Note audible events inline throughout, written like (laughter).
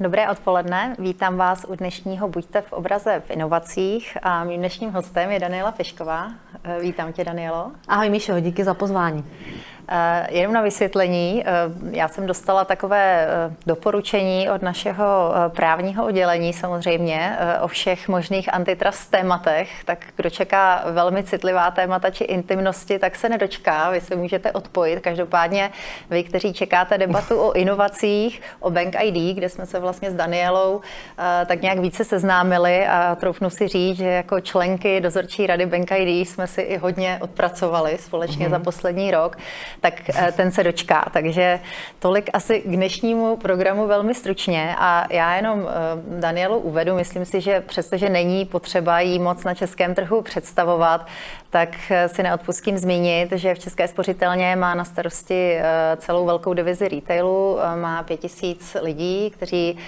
Dobré odpoledne, vítám vás u dnešního Buďte v obraze v inovacích a mým dnešním hostem je Daniela Pešková. Vítám tě, Danielo. Ahoj Míšo, díky za pozvání. Eh, jenom na vysvětlení, eh, já jsem dostala takové eh, doporučení od našeho právního oddělení samozřejmě o všech možných antitrust tématech, tak kdo čeká velmi citlivá témata či intimnosti, tak se nedočká, vy se můžete odpojit. Každopádně vy, kteří čekáte debatu o inovacích, o Bank ID, kde jsme se vlastně s Danielou tak nějak více seznámili a troufnu si říct, že jako členky dozorčí rady Bank ID jsme si i hodně odpracovali společně mm-hmm. za poslední rok tak eh, ten se dočká. Takže tolik asi k dnešnímu programu velmi stručně. A já jenom eh, Danielu uvedu, myslím si, že přestože není potřeba jí moc na českém trhu představovat, tak eh, si neodpustím zmínit, že v České spořitelně má na starosti celou velkou divizi retailu, má pět tisíc lidí, kteří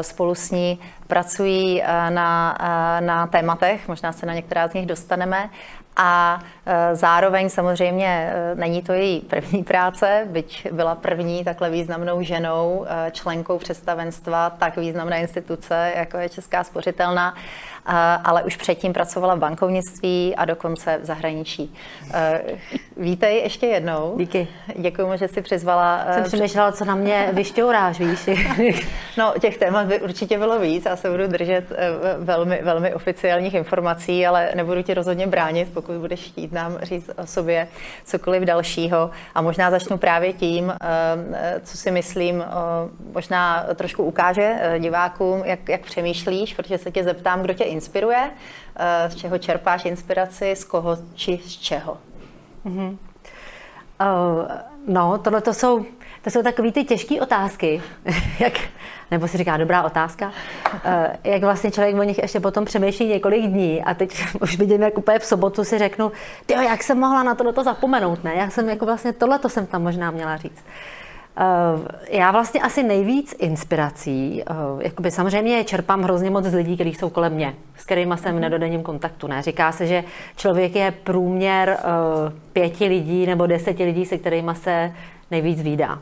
spolu s ní pracují na, na tématech, možná se na některá z nich dostaneme a e, zároveň samozřejmě e, není to její první práce, byť byla první takhle významnou ženou, e, členkou představenstva tak významné instituce, jako je Česká spořitelna, ale už předtím pracovala v bankovnictví a dokonce v zahraničí. Vítej ještě jednou. Díky. Děkuji, že jsi přizvala. Jsem přemýšlela, co na mě vyšťouráš, víš. (laughs) no, těch témat by určitě bylo víc. Já se budu držet velmi, velmi oficiálních informací, ale nebudu ti rozhodně bránit, pokud budeš chtít nám říct o sobě cokoliv dalšího. A možná začnu právě tím, co si myslím, možná trošku ukáže divákům, jak, jak přemýšlíš, protože se tě zeptám, kdo tě inspiruje, z čeho čerpáš inspiraci, z koho či z čeho. Mm-hmm. Uh, no, tohle to jsou, to jsou takové ty těžké otázky, (laughs) jak, nebo si říká dobrá otázka, uh, jak vlastně člověk o nich ještě potom přemýšlí několik dní a teď (laughs) už vidím, jak úplně v sobotu si řeknu, ty jak jsem mohla na tohle zapomenout, ne? Jak jsem jako vlastně tohle jsem tam možná měla říct. Uh, já vlastně asi nejvíc inspirací, uh, jakoby samozřejmě čerpám hrozně moc z lidí, kteří jsou kolem mě, s kterými jsem v nedodenním kontaktu. Ne? Říká se, že člověk je průměr uh, pěti lidí nebo deseti lidí, se kterými se nejvíc výdá.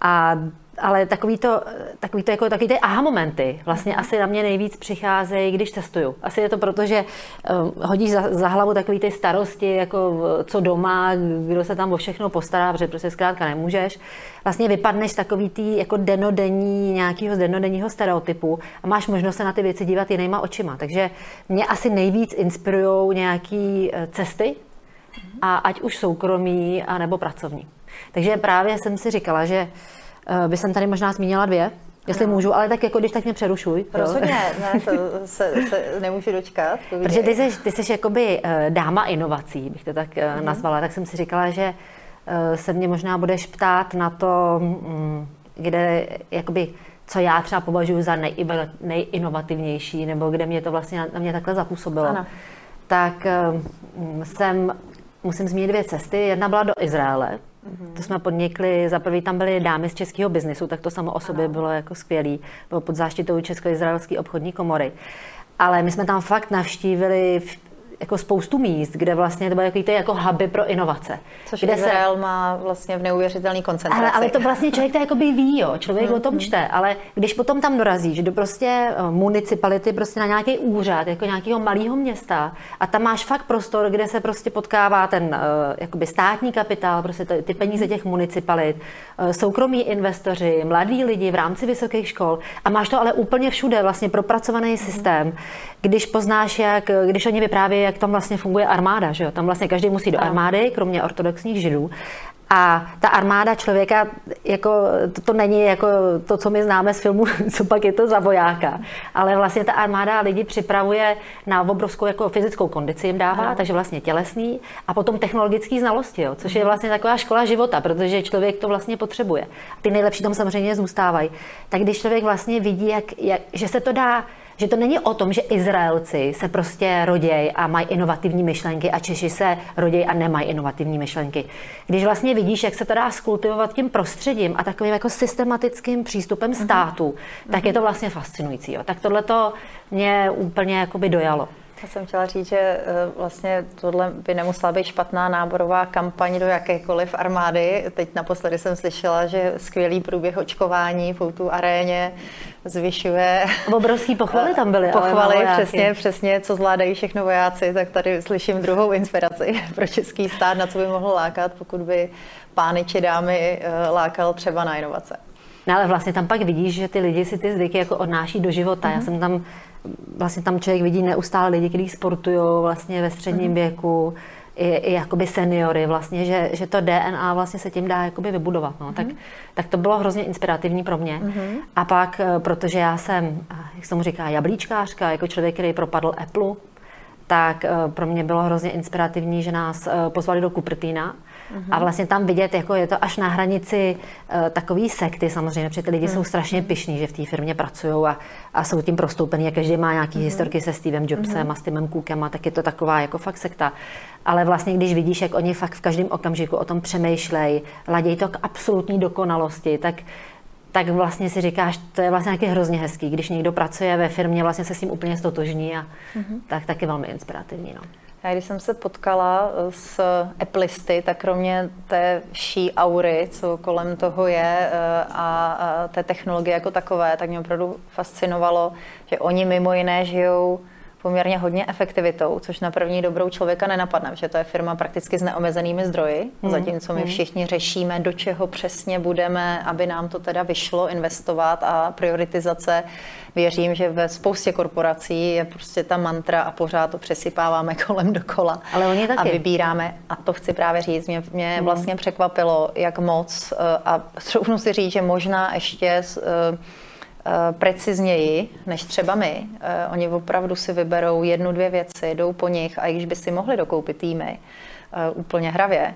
A ale takový to, takový to jako takový ty aha momenty vlastně asi na mě nejvíc přicházejí, když cestuju. Asi je to proto, že uh, hodíš za, za hlavu takový ty starosti, jako co doma, kdo se tam o všechno postará, protože prostě zkrátka nemůžeš. Vlastně vypadneš takový tý jako denodenní, nějakého denodenního stereotypu a máš možnost se na ty věci dívat jinýma očima. Takže mě asi nejvíc inspirují nějaké eh, cesty, a ať už soukromí, nebo pracovní. Takže právě jsem si říkala, že Eh, by jsem tady možná zmínila dvě, Jestli ano. můžu, ale tak jako když tak mě přerušuj. Rozhodně, (laughs) ne, to se, se nemůžu dočkat. Povídej. Protože ty jsi, ty jsi jakoby uh, dáma inovací, bych to tak uh, nazvala, tak jsem si říkala, že se mě možná budeš ptát na to, um, kde jakoby co já třeba považuji za nej, nejinovativnější, nebo kde mě to vlastně na, mě takhle zapůsobilo. Ano. Tak um, jsem, musím zmínit dvě cesty. Jedna byla do Izraele, Mm-hmm. To jsme podnikli, za prvý tam byly dámy z českého biznisu, tak to samo o sobě ano. bylo jako skvělý. Bylo pod záštitou Česko-izraelské obchodní komory. Ale my jsme tam fakt navštívili jako spoustu míst, kde vlastně to byly jako, ty jako huby pro inovace. Což kde Izrael se... má vlastně v neuvěřitelný koncentraci. Ale, ale to vlastně člověk to jako by ví, jo. člověk mm-hmm. o tom mhm. čte, ale když potom tam dorazíš do prostě eh, municipality, prostě na nějaký úřad, jako nějakého malého města a tam máš fakt prostor, kde se prostě potkává ten uh, jakoby státní kapitál, prostě ty, peníze těch municipalit, uh, soukromí investoři, mladí lidi v rámci vysokých škol a máš to ale úplně všude, vlastně propracovaný mm-hmm. systém, když poznáš, jak, když oni vyprávějí, jak tam vlastně funguje armáda, že jo? Tam vlastně každý musí do armády, kromě ortodoxních židů. A ta armáda člověka, jako, to, to není jako to, co my známe z filmu, (laughs) co pak je to za vojáka. Ale vlastně ta armáda lidi připravuje na obrovskou jako fyzickou kondici jim dává, Aha. takže vlastně tělesný a potom technologický znalosti, jo, což je mhm. vlastně taková škola života, protože člověk to vlastně potřebuje. Ty nejlepší tam samozřejmě zůstávají. Tak když člověk vlastně vidí, jak, jak, že se to dá že to není o tom, že Izraelci se prostě rodějí a mají inovativní myšlenky a Češi se rodějí a nemají inovativní myšlenky. Když vlastně vidíš, jak se to dá skultivovat tím prostředím a takovým jako systematickým přístupem mhm. státu, mm-hmm. tak je to vlastně fascinující. Jo. Tak tohle to mě úplně jakoby dojalo. Já jsem chtěla říct, že eh, vlastně tohle by nemusela být špatná náborová kampaň do jakékoliv armády. Teď naposledy jsem slyšela, že skvělý průběh očkování v tu aréně zvyšuje. Obrovský pochvaly tam byly. Pochvaly, přesně, přesně, co zvládají všechno vojáci, tak tady slyším druhou inspiraci (laughs) pro český stát, na co by mohl lákat, pokud by pány či dámy eh, lákal třeba na inovace. No ale vlastně tam pak vidíš, že ty lidi si ty zvyky jako odnáší do života. Mm-hmm. Já mhm. jsem tam vlastně tam člověk vidí neustále lidi, kteří sportují vlastně ve středním mm-hmm. věku, i, i jakoby seniory vlastně, že, že to DNA vlastně se tím dá jakoby vybudovat. No. Mm-hmm. Tak, tak to bylo hrozně inspirativní pro mě. Mm-hmm. A pak, eh, protože já jsem, jak se mu říká, jablíčkářka, jako člověk, který propadl Apple, tak eh, pro mě bylo hrozně inspirativní, že nás eh, pozvali do Cupertina, a vlastně tam vidět, jako je to až na hranici uh, takový sekty samozřejmě, protože ty lidi mm. jsou strašně pišní, že v té firmě pracují a, a jsou tím prostoupený a každý má nějaký mm. historky se Stevem Jobsem mm. a s Timem Cookem a tak je to taková jako fakt sekta. Ale vlastně, když vidíš, jak oni fakt v každém okamžiku o tom přemýšlej, ladějí to k absolutní dokonalosti, tak tak vlastně si říkáš, to je vlastně nějaký hrozně hezký, když někdo pracuje ve firmě, vlastně se s tím úplně stotožní a mm-hmm. tak taky velmi inspirativní. No. Já když jsem se potkala eh, s Appleisty, tak kromě té vší aury, co kolem toho je eh, a té technologie jako takové, tak mě opravdu fascinovalo, že oni mimo jiné žijou poměrně hodně efektivitou, což na první dobrou člověka nenapadne, že to je firma prakticky s neomezenými zdroji, hmm. zatímco my hmm. všichni řešíme, do čeho přesně budeme, aby nám to teda vyšlo investovat a prioritizace. Věřím, že ve spoustě korporací je prostě ta mantra a pořád to přesypáváme (laughs) kolem dokola. Ale oni taky. A vybíráme, a to chci právě říct, mě, mě hmm. vlastně překvapilo, jak moc, eh, a (laughs) troufnu si říct, že možná ještě uh, Eh, precizněji než třeba my. Eh, oni opravdu si vyberou jednu, dvě věci, jdou po nich a když by si mohli dokoupit týmy eh, úplně hravě,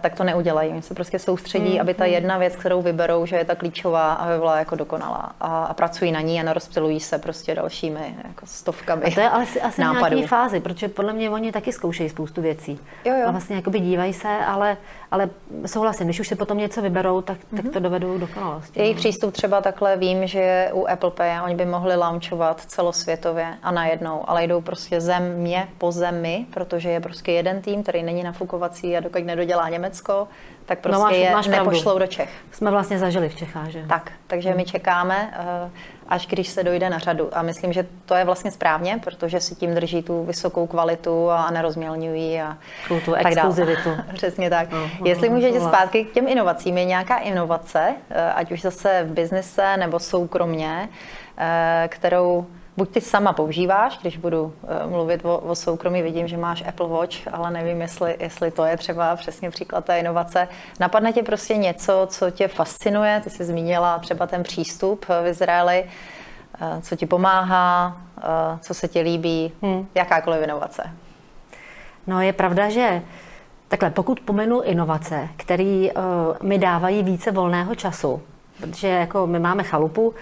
tak to neudělají. Oni se prostě soustředí, mm, aby ta mm. jedna věc, kterou vyberou, že je ta klíčová, aby byla jako dokonalá. A, a pracují na ní a nerozptilují se prostě dalšími jako stovkami A to je asi, asi nápadů. nějaký fázi, protože podle mě oni taky zkoušejí spoustu věcí. Jo, jo. A vlastně jakoby dívají se, ale, ale souhlasím, když už se potom něco vyberou, tak, mm-hmm. tak to dovedou dokonalosti. Její no. přístup třeba takhle vím, že u Apple Pay oni by mohli launchovat celosvětově a najednou, ale jdou prostě země po zemi, protože je prostě jeden tým, který není nafukovací a dokud nedodělá Německo, tak prostě no máš, je máš nepošlou do Čech. Jsme vlastně zažili v Čechách, že? Tak, takže hmm. my čekáme, eh, až když se dojde na řadu. A myslím, že to je vlastně správně, protože si tím drží tu vysokou kvalitu a nerozmělňují a tu, tu exkluzivitu. (laughs) Přesně tak. Uh, uh, Jestli můžete zpátky k těm inovacím, je nějaká inovace, eh, ať už zase v biznise nebo soukromně, eh, kterou buď ty sama používáš, když budu uh, mluvit o, o soukromí, vidím, že máš Apple Watch, ale nevím, jestli, jestli to je třeba přesně příklad té inovace. Napadne tě prostě něco, co tě fascinuje, ty jsi zmínila třeba ten přístup v Izraeli, uh, co ti pomáhá, co se ti líbí, hmm. jakákoliv inovace. No je pravda, že takhle, pokud pomenu inovace, které uh, mi dávají více volného času, protože jako my máme chalupu,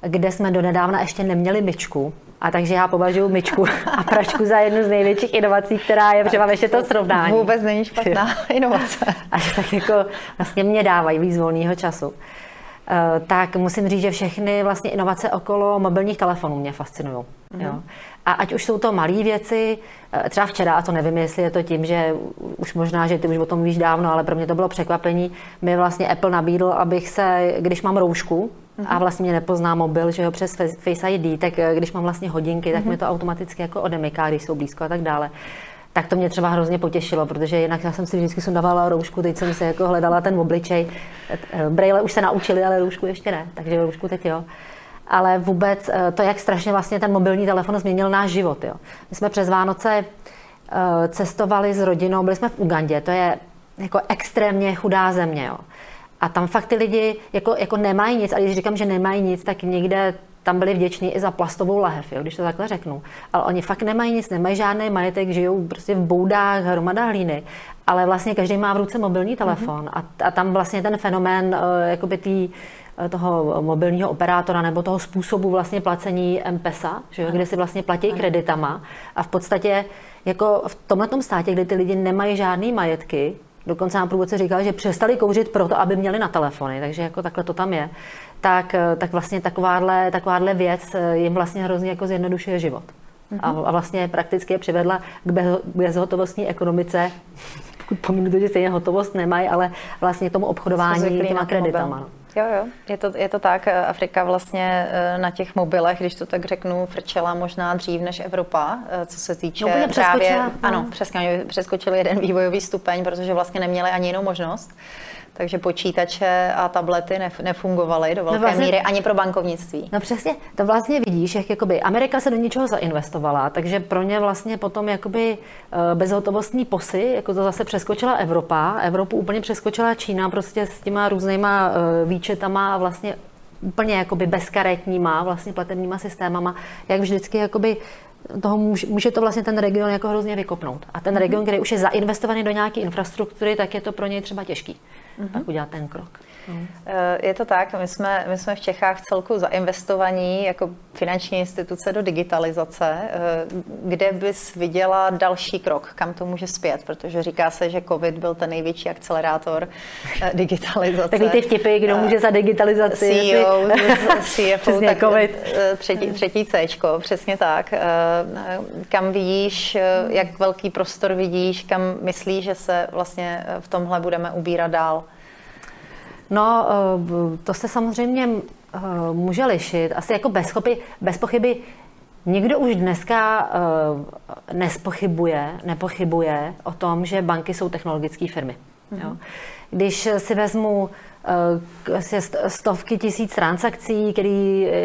kde jsme donedávna ještě neměli myčku. A takže já považuji myčku a pračku za jednu z největších inovací, která je, protože mám ještě to srovnání. Vůbec není špatná inovace. (laughs) A že tak jako vlastně mě dávají víc volného času. Eh, tak musím říct, že všechny vlastně inovace okolo mobilních telefonů mě fascinují. Mm-hmm. Jo. A ať už jsou to malé věci, eh, třeba včera, a to nevím, jestli je to tím, že už možná, že ty už o tom víš dávno, ale pro mě to bylo překvapení, mi vlastně Apple nabídl, abych se, když mám roušku, a mhm. vlastně mě nepozná mobil, že jo, přes Face ID, tak eh, když mám vlastně hodinky, tak mm-hmm. mi to automaticky jako odemyká, když jsou blízko a tak dále. Tak to mě třeba hrozně potěšilo, protože jinak já jsem si vždycky sundavala roušku, teď jsem si jako hledala ten obličej. Eh, Braille už se naučili, ale roušku ještě ne, takže roušku teď jo. Ale vůbec eh, to, jak strašně vlastně ten mobilní telefon změnil náš život. Jo. My jsme přes Vánoce cestovali s rodinou, byli jsme v Ugandě, to je jako extrémně chudá země. Jo. A tam fakt ty lidi jako, jako nemají nic, a když říkám, že nemají nic, tak někde tam byli vděční i za plastovou lahev, jo, když to takhle řeknu. Ale oni fakt nemají nic, nemají žádný majetek, žijou prostě v boudách, hromada hlíny, ale vlastně každý má v ruce mobilní telefon mm-hmm. a, a tam vlastně ten fenomén uh, jakoby tý, toho mobilního operátora nebo toho způsobu vlastně placení M-Pesa, že jo, kde si vlastně platí kreditama a v podstatě jako v tomhle státě, kde ty lidi nemají žádný majetky, dokonce nám průvodce říkal, že přestali kouřit proto, aby měli na telefony, takže jako takhle to tam je, tak, tak vlastně takováhle, takováhle věc jim vlastně hrozně jako zjednodušuje život. Mm-hmm. A, a vlastně prakticky je přivedla k bezhotovostní ekonomice, (laughs) pomínu to, že stejně hotovost nemají, ale vlastně tomu obchodování těma kreditama. No. Jo, jo, je to, je to tak. Afrika vlastně eh, na těch mobilech, když to tak řeknu, frčela možná dřív než Evropa, eh, co se týče no, právě... No. Ano, přesně, přeskočili jeden vývojový stupeň, protože vlastně neměli ani jinou možnost takže počítače a tablety nefungovaly do velké no vlastně, míry ani pro bankovnictví. No přesně, to vlastně vidíš, jak jakoby Amerika se do něčeho zainvestovala, takže pro ně vlastně potom jakoby eh, bezhotovostní posy, jako to zase přeskočila Evropa, Evropu úplně přeskočila Čína prostě s těma různýma eh, výčetama a vlastně úplně jakoby bezkaretníma vlastně platebníma systémama, jak vždycky jakoby toho může, může to vlastně ten region jako hrozně vykopnout. A ten region, který už je zainvestovaný do nějaké infrastruktury, tak je to pro něj třeba těžký mm-hmm. tak udělat ten krok. Mm. Je to tak, my jsme, my jsme v Čechách celku zainvestovaní jako finanční instituce do digitalizace. Eh, kde bys viděla další krok, kam to může zpět? Protože říká se, že COVID byl ten největší akcelerátor eh, (laughs) digitalizace. Takový ty vtipy, kdo může za digitalizaci? CEO, (laughs) CFO, tak COVID. třetí, třetí C, přesně tak. Kam vidíš, jak velký prostor vidíš, kam myslíš, že se vlastně v tomhle budeme ubírat dál? No, eh, to se samozřejmě eh, může lišit. Asi jako bez, chopy, bez pochyby Nikdo už dneska uh, nespochybuje, nepochybuje o tom, že banky jsou technologické firmy. Mm-hmm. Jo. Když si vezmu uh, stovky tisíc transakcí,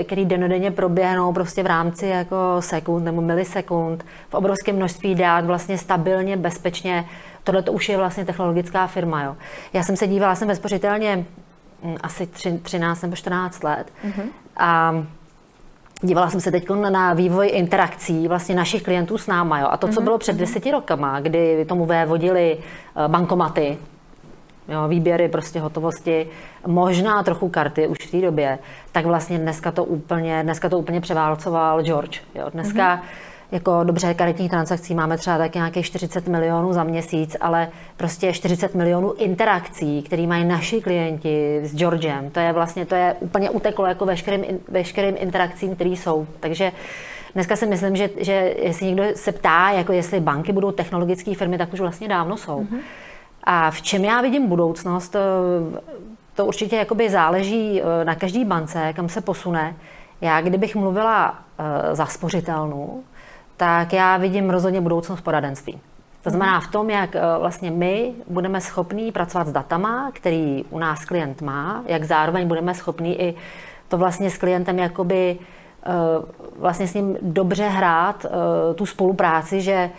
který denodenně proběhnou prostě v rámci jako sekund nebo milisekund, v obrovském množství dát, vlastně stabilně, bezpečně, tohle to už je vlastně technologická firma. Jo. Já jsem se dívala, jsem bezpořitelně mm, asi 13 nebo 14 let mm-hmm. a dívala jsem se teď na vývoj interakcí vlastně našich klientů s náma. Jo. A to, co mm-hmm. bylo před mhm. deseti rokama, kdy tomu vévodili eh, bankomaty, jo, výběry prostě hotovosti, možná trochu karty už v té době, tak vlastně dneska to úplně, dneska to úplně převálcoval George. Jo. Dneska mm-hmm jako dobře, karetních transakcí máme třeba tak nějakých 40 milionů za měsíc, ale prostě 40 milionů interakcí, které mají naši klienti s Georgem, to je vlastně, to je úplně uteklo jako veškerým, veškerým interakcím, které jsou. Takže dneska si myslím, že, že jestli někdo se ptá, jako jestli banky budou technologické firmy, tak už vlastně dávno jsou. Mm-hmm. A v čem já vidím budoucnost, to, to určitě jakoby záleží eh, na každý bance, kam se posune. Já kdybych mluvila uh, za spořitelnu, tak já vidím rozhodně budoucnost poradenství. To znamená v tom, jak eh, vlastně my budeme schopní pracovat s datama, který u nás klient má, jak zároveň budeme schopní i to vlastně s klientem jakoby eh, vlastně s ním dobře hrát eh, tu spolupráci, že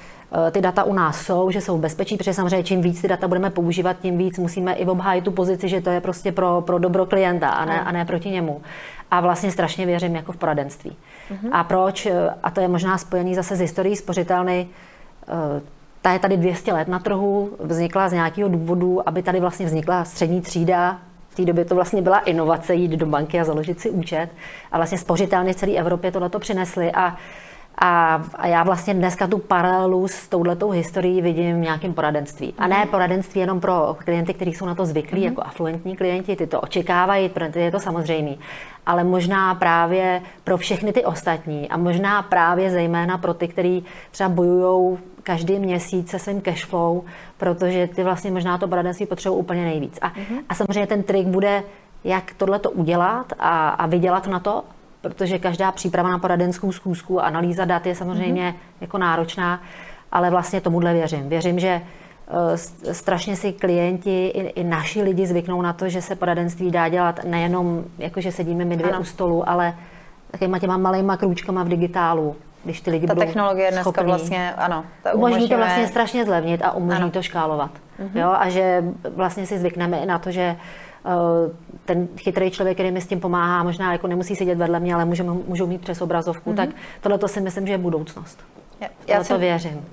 ty data u nás jsou, že jsou bezpečí, protože samozřejmě čím víc ty data budeme používat, tím víc musíme i obhájit tu pozici, že to je prostě pro, pro dobro klienta a ne, a ne proti němu. A vlastně strašně věřím jako v poradenství. Mm-hmm. A proč? A to je možná spojený zase s historií spořitelny. Eh, ta je tady 200 let na trhu, vznikla z nějakého důvodu, aby tady vlastně vznikla střední třída. V té době to vlastně byla inovace jít do banky a založit si účet. A vlastně spořitelny v celé Evropě tohleto přinesly. A a, a já vlastně dneska tu paralelu s touhletou historií vidím v nějakém poradenství. A ne mhm. poradenství jenom pro klienty, kteří jsou na to zvyklí, mm-hmm. jako afluentní klienti, ty to očekávají, pro ty je to samozřejmé. Ale možná právě pro všechny ty ostatní a možná právě zejména pro ty, kteří třeba bojují každý měsíc se svým cashflow, protože ty vlastně možná to poradenství potřebují úplně nejvíc. A, mm-hmm. a samozřejmě ten trik bude, jak tohle to udělat a, a vydělat na to, protože každá příprava na poradenskou zkoušku a analýza dat je samozřejmě mm-hmm. jako náročná, ale vlastně tomuhle věřím. Věřím, že eh, strašně si klienti i, i naši lidi zvyknou na to, že se poradenství dá dělat nejenom jako, že sedíme my dvě ano. u stolu, ale takovýma těma malýma krůčkama v digitálu, když ty lidi ta budou technologie dneska schopný, vlastně, ano. Ta umožní to vlastně strašně zlevnit a umožní ano. to škálovat. Mm-hmm. Jo? A že vlastně si zvykneme i na to, že ten chytrý člověk, který mi s tím pomáhá, možná jako nemusí sedět vedle mě, ale můžu, můžou mít přes obrazovku, mm-hmm. tak tohle to si myslím, že je budoucnost. Já, já to věřím.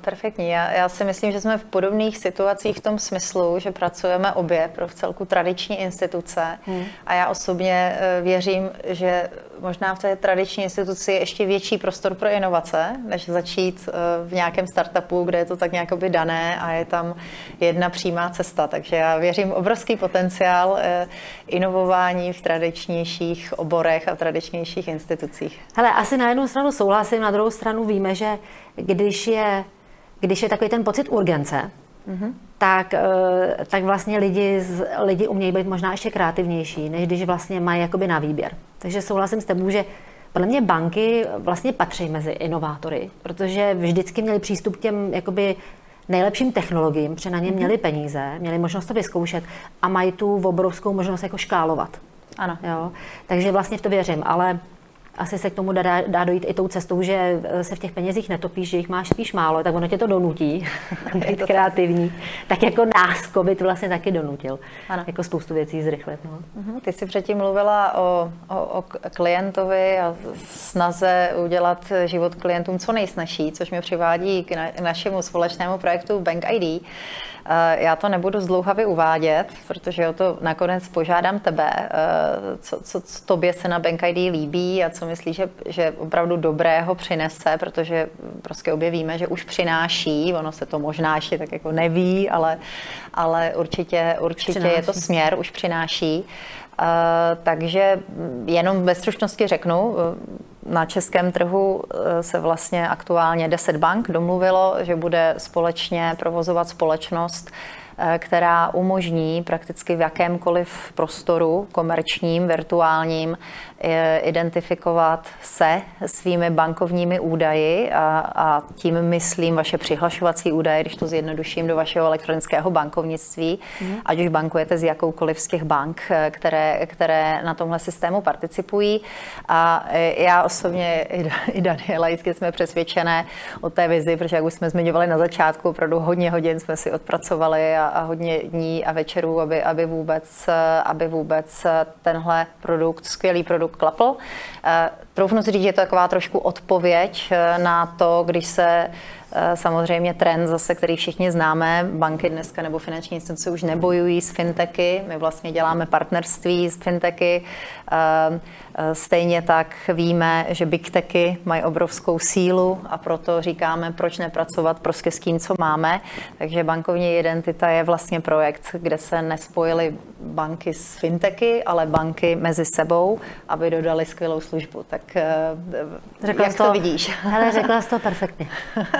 Perfektní. Já, já si myslím, že jsme v podobných situacích v tom smyslu, že pracujeme obě pro v celku tradiční instituce hmm. a já osobně eh, věřím, že možná v té tradiční instituci je ještě větší prostor pro inovace, než začít eh, v nějakém startupu, kde je to tak nějak dané a je tam jedna přímá cesta. Takže já věřím obrovský potenciál eh, inovování v tradičnějších oborech a tradičnějších institucích. Hele, asi na jednu stranu souhlasím, na druhou stranu víme, že když je, když je takový ten pocit urgence, mm-hmm. tak, eh, tak vlastně lidi, lidi umějí být možná ještě kreativnější, než když vlastně mají jakoby na výběr. Takže souhlasím s tebou, že podle mě banky vlastně patří mezi inovátory, protože vždycky měli přístup k těm jakoby nejlepším technologiím, protože na ně mhm. měli peníze, měli možnost to vyzkoušet a mají tu obrovskou možnost jako škálovat. Ano. Jo? Takže vlastně v to věřím, ale asi se k tomu dá, dá dojít i tou cestou, že eh, se v těch penězích netopíš, že jich máš spíš málo, tak ono tě to donutí (laughs) být kreativní. Tak jako nás COVID vlastně taky donutil. Ano. Jako spoustu věcí zrychlit. No. Mhm. Ty jsi předtím mluvila o, o, o klientovi a snaze udělat život klientům co nejsnažší, což mě přivádí k, na, k našemu společnému projektu Bank ID. Eh, já to nebudu zdlouhavě uvádět, protože o to nakonec požádám tebe, eh, co, co, co tobě se na Bank ID líbí a co myslíš, že, že opravdu dobrého přinese, protože prostě obě víme, že už přináší, ono se to možná ještě tak jako neví, ale, ale určitě, určitě je to směr, už přináší. Uh, takže jenom ve stručnosti řeknu, na českém trhu eh, se vlastně aktuálně 10 bank domluvilo, že bude společně provozovat společnost, Eh, která umožní prakticky v jakémkoliv prostoru komerčním, virtuálním eh, identifikovat se svými bankovními údaji a, a tím myslím vaše přihlašovací údaje, když to zjednoduším do vašeho elektronického bankovnictví, mm. ať už bankujete z jakoukoliv z těch bank, eh, které, které na tomhle systému participují. A já osobně i (laughs) Daniela jistě jsme přesvědčené o té vizi, protože jak už jsme zmiňovali na začátku, opravdu hodně hodin jsme si odpracovali a, a hodně dní a večerů, aby, aby, vůbec, aby vůbec tenhle produkt, skvělý produkt klapl. Eh, troufnu si říct, že je to taková trošku odpověď eh, na to, když se samozřejmě trend zase, který všichni známe, banky dneska nebo finanční instituce už nebojují s fintechy, my vlastně děláme partnerství s fintechy. Eh, eh, stejně tak víme, že big techy mají obrovskou sílu a proto říkáme, proč nepracovat prostě s tím, co máme. Takže bankovní identita je vlastně projekt, kde se nespojily banky s fintechy, ale banky mezi sebou, aby dodali skvělou službu. Tak řekla jak to, to vidíš? Hele, řekla jsi to (laughs) perfektně.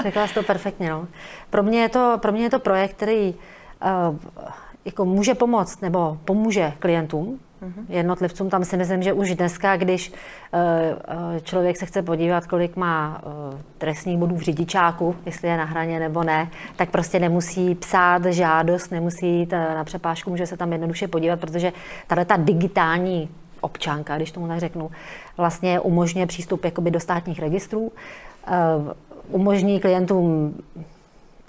Řekla Řekla jsi to perfektně. No. Pro, mě je to, pro mě je to projekt, který uh, jako může pomoct nebo pomůže klientům, mm-hmm. jednotlivcům. Tam si myslím, že už dneska, když uh, člověk se chce podívat, kolik má trestních bodů v řidičáku, jestli je na hraně nebo ne, tak prostě nemusí psát žádost, nemusí jít na přepážku, může se tam jednoduše podívat, protože tahle ta digitální občanka, když tomu tak řeknu, vlastně umožňuje přístup jakoby do státních registrů umožní klientům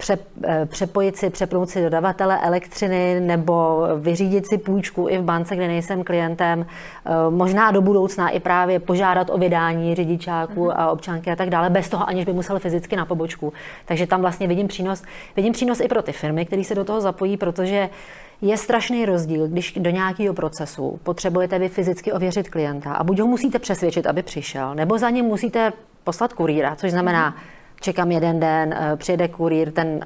pře, eh, přepojit si, přepnout si dodavatele elektřiny nebo vyřídit si půjčku i v bance, kde nejsem klientem, eh, možná do budoucna i právě požádat o vydání řidičáku mhm. a občanky a tak dále, bez toho, aniž by musel fyzicky na pobočku. Takže tam vlastně vidím přínos, vidím přínos i pro ty firmy, které se do toho zapojí, protože je strašný rozdíl, když do nějakého procesu potřebujete vy fyzicky ověřit klienta a buď ho musíte přesvědčit, aby přišel, nebo za ním musíte poslat kurýra, což znamená, mm-hmm čekám jeden den, eh, přijede kurýr, ten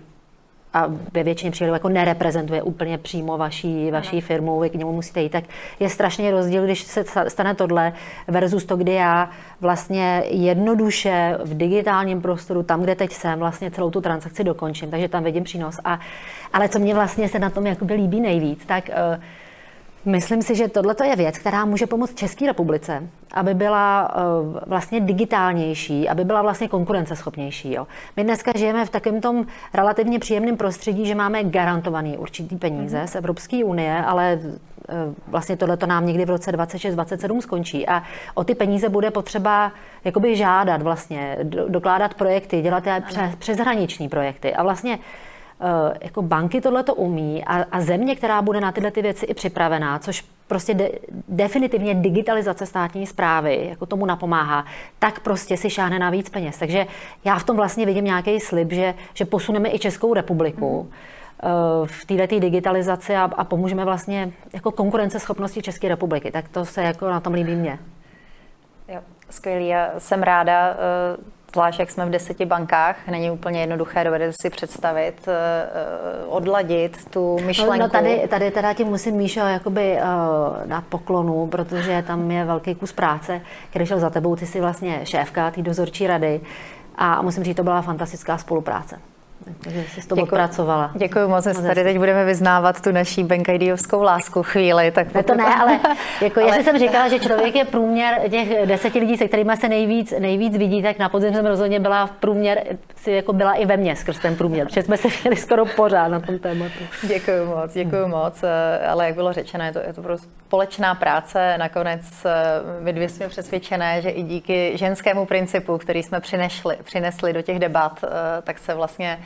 a ve většině případů jako nereprezentuje úplně přímo vaší, vaší firmu, vy k němu musíte jít, tak je strašně rozdíl, když se stane tohle versus to, kdy já vlastně jednoduše v digitálním prostoru, tam, kde teď jsem, vlastně celou tu transakci dokončím, takže tam vidím přínos. A, ale co mě vlastně se na tom jakoby líbí nejvíc, tak uh, Myslím si, že tohle je věc, která může pomoct České republice, aby byla uh, vlastně digitálnější, aby byla vlastně konkurenceschopnější. Jo. My dneska žijeme v takovém tom relativně příjemném prostředí, že máme garantovaný určitý peníze mm-hmm. z Evropské unie, ale uh, vlastně tohle to nám někdy v roce 26-27 skončí a o ty peníze bude potřeba jakoby žádat vlastně, do, dokládat projekty, dělat přes, přeshraniční projekty a vlastně jako banky tohle to umí a, a země, která bude na tyhle ty věci i připravená, což prostě de, definitivně digitalizace státní zprávy jako tomu napomáhá, tak prostě si šáhne na víc peněz. Takže já v tom vlastně vidím nějaký slib, že, že posuneme i Českou republiku. Mm v této digitalizaci a, a pomůžeme vlastně jako konkurenceschopnosti České republiky. Tak to se jako na tom líbí mně. Jo, skvělý. Já jsem ráda, eh, zvlášť jak jsme v deseti bankách, není úplně jednoduché, dovedete si představit, eh, eh, odladit tu myšlenku. No, no tady, tady teda ti musím, Míšo, jakoby uh, dát poklonu, protože tam je velký kus práce, který šel za tebou, ty jsi vlastně šéfka té dozorčí rady a musím říct, to byla fantastická spolupráce. Takže jsi to odpracovala. Děkuji moc, že tady teď budeme vyznávat tu naší Benkajdijovskou lásku chvíli. Tak ne, to ne, ale jako ale... já jsem říkala, že člověk je průměr těch deseti lidí, se kterými se nejvíc, nejvíc vidí, tak na podzim jsem rozhodně byla v průměr, si jako byla i ve mně skrz ten průměr, protože jsme se měli skoro pořád na tom tématu. Děkuji moc, děkuji hmm. moc, ale jak bylo řečeno, je to, je to prostě společná práce. Nakonec my dvě jsme přesvědčené, že i díky ženskému principu, který jsme přinesli, přinesli do těch debat, tak se vlastně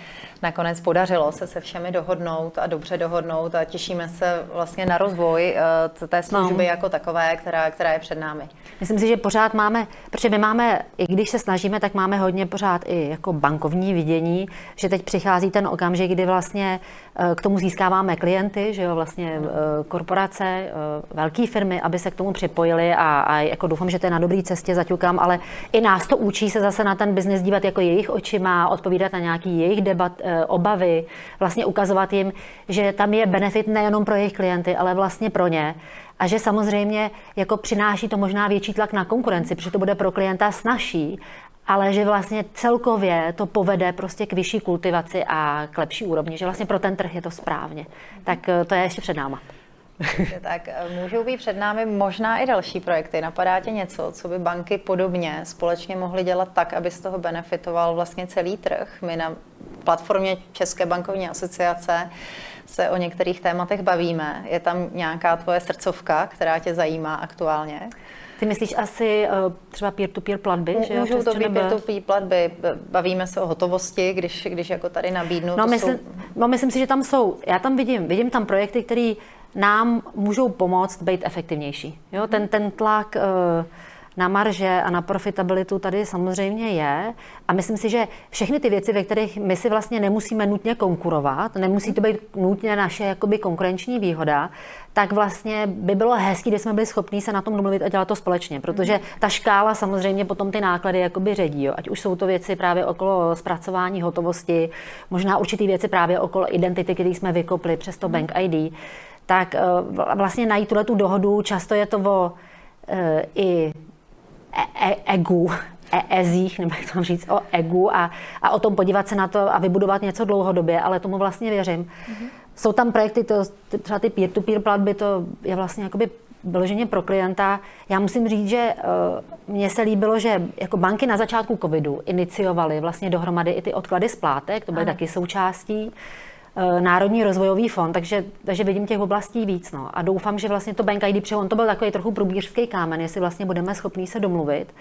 nakonec podařilo se se všemi dohodnout a dobře dohodnout a těšíme se vlastně na rozvoj eh, té služby no. jako takové, která, která je před námi. Myslím si, že pořád máme, protože my máme, i když se snažíme, tak máme hodně pořád i jako bankovní vidění, že teď přichází ten okamžik, kdy vlastně eh, k tomu získáváme klienty, že jo, vlastně eh, korporace, velké firmy, aby se k tomu připojili a, a jako doufám, že to je na dobré cestě, zaťukám, ale i nás to učí se zase na ten biznis dívat jako jejich očima, odpovídat na nějaký jejich debat, Eh, obavy, vlastně ukazovat jim, že tam je benefit nejenom pro jejich klienty, ale vlastně pro ně. A že samozřejmě jako přináší to možná větší tlak na konkurenci, protože to bude pro klienta snažší, ale že vlastně celkově to povede prostě k vyšší kultivaci a k lepší úrovni, že vlastně pro ten trh je to správně. Tak eh, to je ještě před náma. (laughs) tak eh, můžou být před námi možná i další projekty. Napadá tě něco, co by banky podobně společně mohly dělat tak, aby z toho benefitoval vlastně celý trh? My na platformě České bankovní asociace se o některých tématech bavíme. Je tam nějaká tvoje srdcovka, která tě zajímá aktuálně? Ty myslíš asi eh, třeba peer-to-peer platby? že Můžou to být peer-to-peer platby. Bavíme se o hotovosti, když, když jako tady nabídnu. No, myslím, jsou... no, myslím si, že tam jsou, já tam vidím, vidím tam projekty, které nám můžou pomoct být efektivnější. Jo? Ten, ten tlak uh, na marže a na profitabilitu tady samozřejmě je. A myslím si, že všechny ty věci, ve kterých my si vlastně nemusíme nutně konkurovat, nemusí to být nutně naše jakoby konkurenční výhoda, tak vlastně by bylo hezký, když jsme byli schopni se na tom domluvit a dělat to společně, protože ta škála samozřejmě potom ty náklady jakoby ředí, jo. ať už jsou to věci právě okolo zpracování hotovosti, možná určitý věci právě okolo identity, který jsme vykopli přes to Bank ID, tak eh, vlastně najít tuhle tu dohodu, často je to o eh, i e, e, egu, e, ezích, nebo jak to mám říct, o egu a, a o tom podívat se na to a vybudovat něco dlouhodobě, ale tomu vlastně věřím. Mm-hmm. Jsou tam projekty, to, třeba ty peer-to-peer platby, to je vlastně jakoby vyloženě pro klienta. Já musím říct, že uh, mně se líbilo, že jako banky na začátku covidu iniciovaly vlastně dohromady i ty odklady splátek, to byly ano. taky součástí. Eh, Národní rozvojový fond, takže, takže vidím těch oblastí víc. No. A doufám, že vlastně to Bank ID, protože on to byl takový trochu průbířský kámen, jestli vlastně budeme schopni se domluvit,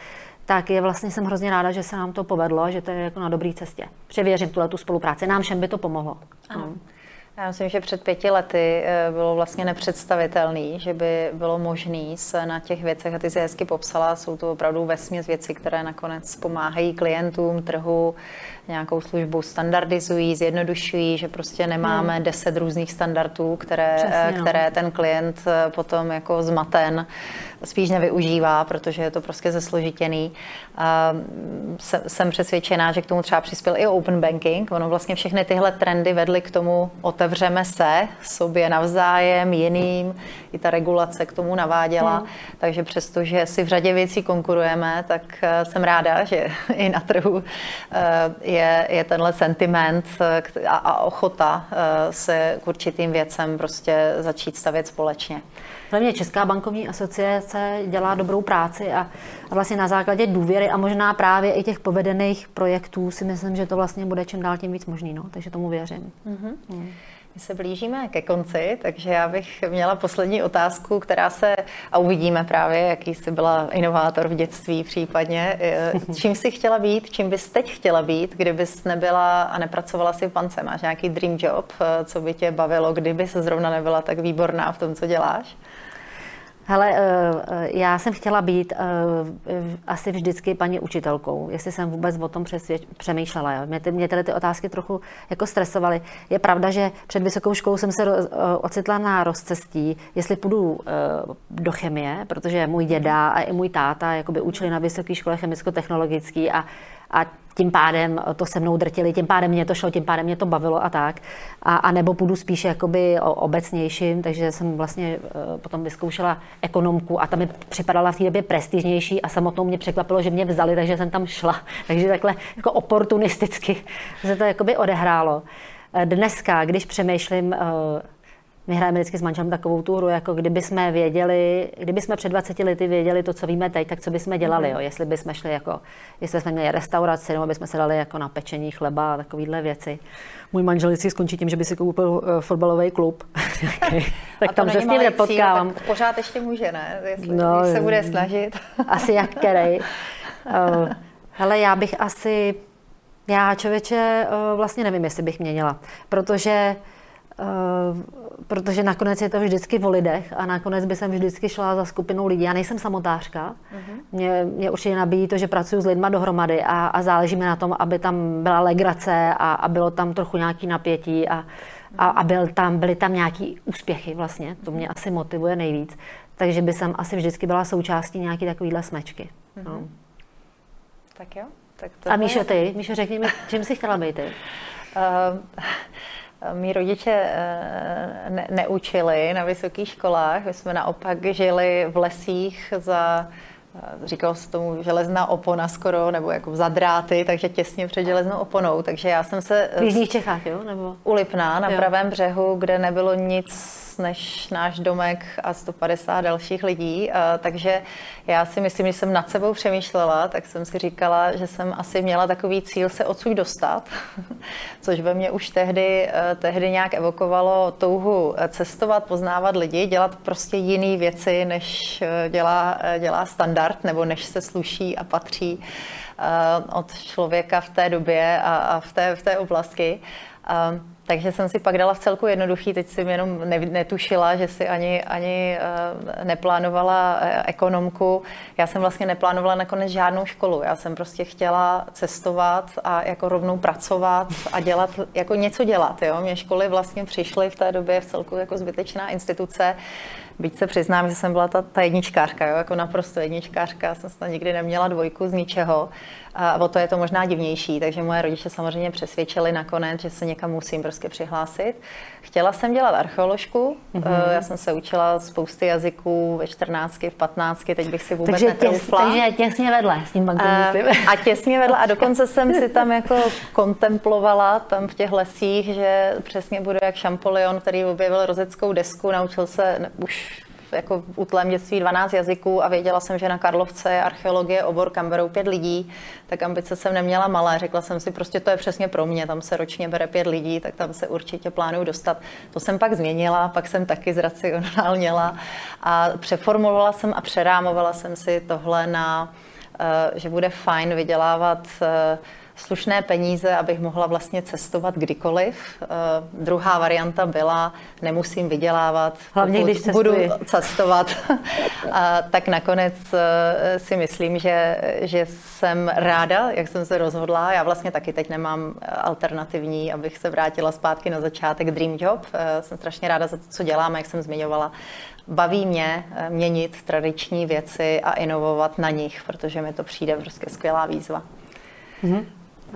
tak je vlastně jsem hrozně ráda, že se nám to povedlo, že to je jako na dobré cestě. Převěřím tuhle tu spolupráci. Nám všem by to pomohlo. Ano. No. Já myslím, že před pěti lety eh, bylo vlastně nepředstavitelné, že by bylo možné se na těch věcech, a ty si hezky popsala, jsou to opravdu vesměs věci, které nakonec pomáhají klientům, trhu, nějakou službu standardizují, zjednodušují, že prostě nemáme hmm. deset různých standardů, které, Přesně, no. které ten klient eh, potom jako zmaten spíš nevyužívá, protože je to prostě zesložitěný. Jsem přesvědčená, že k tomu třeba přispěl i open banking. Ono vlastně všechny tyhle trendy vedly k tomu, otevřeme se sobě navzájem, jiným, i ta regulace k tomu naváděla. Hmm. Takže přestože si v řadě věcí konkurujeme, tak eh, jsem ráda, že (laughs) i na trhu je je, je tenhle sentiment a, a ochota eh, se k určitým věcem prostě začít stavět společně. Hlavně Česká bankovní asociace dělá dobrou práci a, a vlastně na základě důvěry a možná právě i těch povedených projektů si myslím, že to vlastně bude čím dál tím víc možný, no, takže tomu věřím. Mm-hmm. Mm. My se blížíme ke konci, takže já bych měla poslední otázku, která se, a uvidíme právě, jaký jsi byla inovátor v dětství případně. (laughs) Čím jsi chtěla být, čím bys teď chtěla být, kdybys nebyla a nepracovala si v bance? Máš nějaký dream job, co by tě bavilo, kdyby se zrovna nebyla tak výborná v tom, co děláš? Hele, eh, eh, já jsem chtěla být eh, asi vždycky paní učitelkou, jestli jsem vůbec o tom přemýšlela. Jo. Mě, ty, mě tyhle ty otázky trochu jako stresovaly. Je pravda, že před vysokou školou jsem se ocitla na rozcestí, jestli půjdu do chemie, protože můj děda a i můj táta jakoby učili na vysoké škole chemicko-technologický a, a tím pádem to se mnou drtili, tím pádem mě to šlo, tím pádem mě to bavilo a tak. A, a nebo půjdu spíš jakoby obecnějším, takže jsem vlastně uh, potom vyzkoušela ekonomku a tam mi připadala v té době prestižnější a samotnou mě překvapilo, že mě vzali, takže jsem tam šla. (laughs) Takže takhle jako oportunisticky se to jakoby odehrálo. Eh, dneska, když přemýšlím, uh, my hrajeme vždycky s manželem takovou tu hru, jako kdyby jsme věděli, kdyby jsme před 20 lety věděli to, co víme teď, tak co bychom dělali, jo? jestli bychom šli jako, jestli jsme měli restauraci, nebo bychom se dali jako na pečení chleba a takovéhle věci. Můj manžel vždycky skončí tím, že by si koupil uh, fotbalový klub. (laughs) (laughs) tak tam se s tím nepotkávám. Tak pořád ještě může, ne? Jestli no, se bude snažit. (laughs) asi jak kerej. Uh, hele, já bych asi, já člověče uh, vlastně nevím, jestli bych měnila, protože protože nakonec je to vždycky o lidech a nakonec by jsem vždycky šla za skupinou lidí. Já nejsem samotářka. Uh-huh. Mě, mě určitě nabíjí to, že pracuji s lidmi dohromady a, a záleží mi na tom, aby tam byla legrace a, a bylo tam trochu nějaký napětí a, a, a byl tam, byly tam nějaký úspěchy vlastně. To mě asi motivuje nejvíc. Takže by jsem asi vždycky byla součástí nějaký takovýhle smečky. Uh-huh. No. Tak jo. Tak to a Míšo, ty? Míšo, řekni mi, čím jsi chtěla být ty? Uh, (laughs) Mí rodiče eh, ne, neučili na vysokých školách, my jsme naopak žili v lesích za eh, říkalo se tomu železná opona skoro, nebo jako za dráty, takže těsně před železnou oponou. Takže já jsem se... V Jižních Čechách, jo? Nebo? U Lipna, na jo. pravém břehu, kde nebylo nic než náš domek a 150 dalších lidí. Takže já si myslím, že jsem nad sebou přemýšlela, tak jsem si říkala, že jsem asi měla takový cíl se odsud dostat, (laughs) což ve mně už tehdy, tehdy nějak evokovalo touhu cestovat, poznávat lidi, dělat prostě jiné věci, než dělá, dělá standard, nebo než se sluší a patří od člověka v té době a, v, té, v té oblasti. Takže jsem si pak dala v celku jednoduchý, teď jsem jenom netušila, že si ani, ani eh, neplánovala eh, ekonomku. Já jsem vlastně neplánovala nakonec žádnou školu. Já jsem prostě chtěla cestovat a jako rovnou pracovat a dělat, jako něco dělat. Jo? Mě školy vlastně přišly v té době v celku jako zbytečná instituce. Byť se přiznám, že jsem byla ta, ta jedničkářka, jo? jako naprosto jedničkářka. Jsem snad nikdy neměla dvojku z ničeho. A o to je to možná divnější, takže moje rodiče samozřejmě přesvědčili nakonec, že se někam musím prostě přihlásit. Chtěla jsem dělat archeoložku, mm-hmm. já jsem se učila spousty jazyků ve 14, v 15, teď bych si vůbec takže netroufla. Těs, takže těsně vedle s tím a, a těsně vedle a dokonce jsem si tam jako kontemplovala tam v těch lesích, že přesně budu jak Champollion, který objevil rozeckou desku, naučil se už jako v útlém dětství 12 jazyků a věděla jsem, že na Karlovce je archeologie obor, kam berou pět lidí, tak ambice jsem neměla malé. Řekla jsem si, prostě to je přesně pro mě, tam se ročně bere pět lidí, tak tam se určitě plánuju dostat. To jsem pak změnila, pak jsem taky zracionálněla a přeformulovala jsem a přerámovala jsem si tohle na, eh, že bude fajn vydělávat eh, slušné peníze, abych mohla vlastně cestovat kdykoliv. Uh, druhá varianta byla, nemusím vydělávat, Hlavně, když budu cestovat. (laughs) a, tak nakonec uh, si myslím, že, že jsem ráda, jak jsem se rozhodla. Já vlastně taky teď nemám alternativní, abych se vrátila zpátky na začátek Dream Job. Uh, jsem strašně ráda za to, co dělám, jak jsem zmiňovala. Baví mě měnit tradiční věci a inovovat na nich, protože mi to přijde prostě skvělá výzva. Mm-hmm.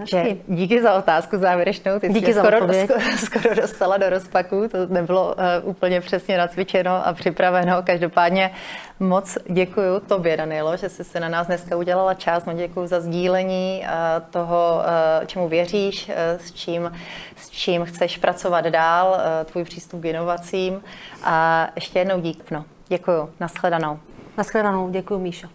Že díky za otázku závěrečnou. Ty díky jsi skoro, skoro, (laughs) skoro dostala do rozpaku, to nebylo uh, úplně přesně nacvičeno a připraveno. Každopádně moc děkuji tobě, Danilo, že jsi se na nás dneska udělala čas. Moc děkuji za sdílení uh, toho, uh, čemu věříš, uh, s, čím, s čím chceš pracovat dál, uh, tvůj přístup k inovacím. A ještě jednou dík. No, děkuji. Naschledanou. Naschledanou. Děkuji, Míšo.